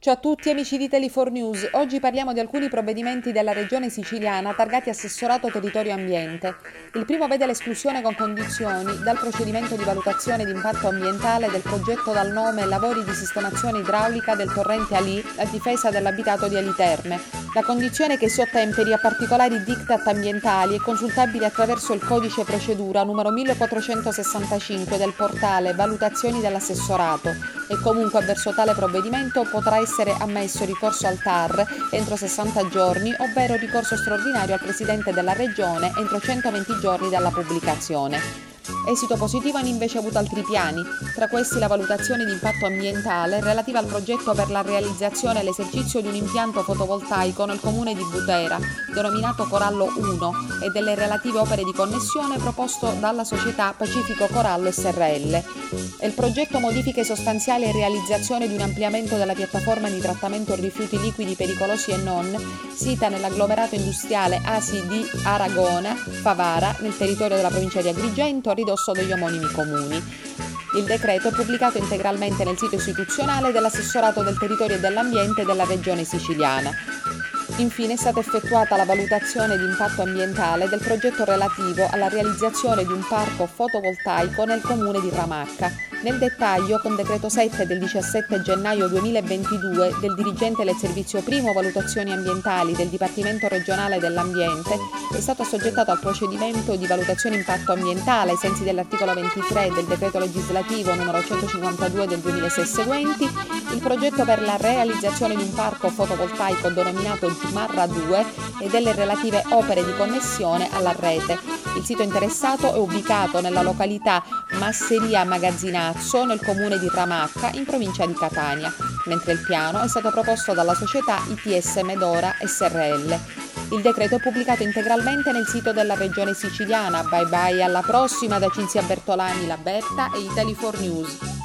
Ciao a tutti amici di Tele4 News, oggi parliamo di alcuni provvedimenti della regione siciliana targati Assessorato Territorio Ambiente. Il primo vede l'esclusione con condizioni dal procedimento di valutazione di impatto ambientale del progetto dal nome Lavori di sistemazione idraulica del torrente Ali a difesa dell'abitato di Ali Terme. La condizione che si ottemperi a particolari diktat ambientali è consultabile attraverso il codice procedura numero 1465 del portale Valutazioni dell'assessorato e comunque avverso tale provvedimento potrà essere ammesso ricorso al TAR entro 60 giorni, ovvero ricorso straordinario al Presidente della Regione entro 120 giorni dalla pubblicazione. Esito positivo hanno invece avuto altri piani, tra questi la valutazione di impatto ambientale relativa al progetto per la realizzazione e l'esercizio di un impianto fotovoltaico nel comune di Butera, denominato Corallo 1, e delle relative opere di connessione proposto dalla società Pacifico Corallo SRL. E il progetto modifiche sostanziali e realizzazione di un ampliamento della piattaforma di trattamento rifiuti liquidi pericolosi e non, sita nell'agglomerato industriale ASI Aragona, Favara, nel territorio della provincia di Agrigento, ridosso degli omonimi comuni. Il decreto è pubblicato integralmente nel sito istituzionale dell'assessorato del territorio e dell'ambiente della regione siciliana. Infine è stata effettuata la valutazione di impatto ambientale del progetto relativo alla realizzazione di un parco fotovoltaico nel comune di Ramacca, nel dettaglio, con decreto 7 del 17 gennaio 2022 del dirigente del servizio primo valutazioni ambientali del Dipartimento regionale dell'ambiente, è stato assoggettato al procedimento di valutazione impatto ambientale ai sensi dell'articolo 23 del decreto legislativo numero 152 del 2006 seguenti, il progetto per la realizzazione di un parco fotovoltaico denominato Gimarra 2 e delle relative opere di connessione alla rete. Il sito interessato è ubicato nella località Masseria Magazzinazzo nel comune di Ramacca in provincia di Catania, mentre il piano è stato proposto dalla società ITS Medora SRL. Il decreto è pubblicato integralmente nel sito della regione siciliana. Bye bye, alla prossima da Cinzia Bertolani, la Berta e Italy 4 News.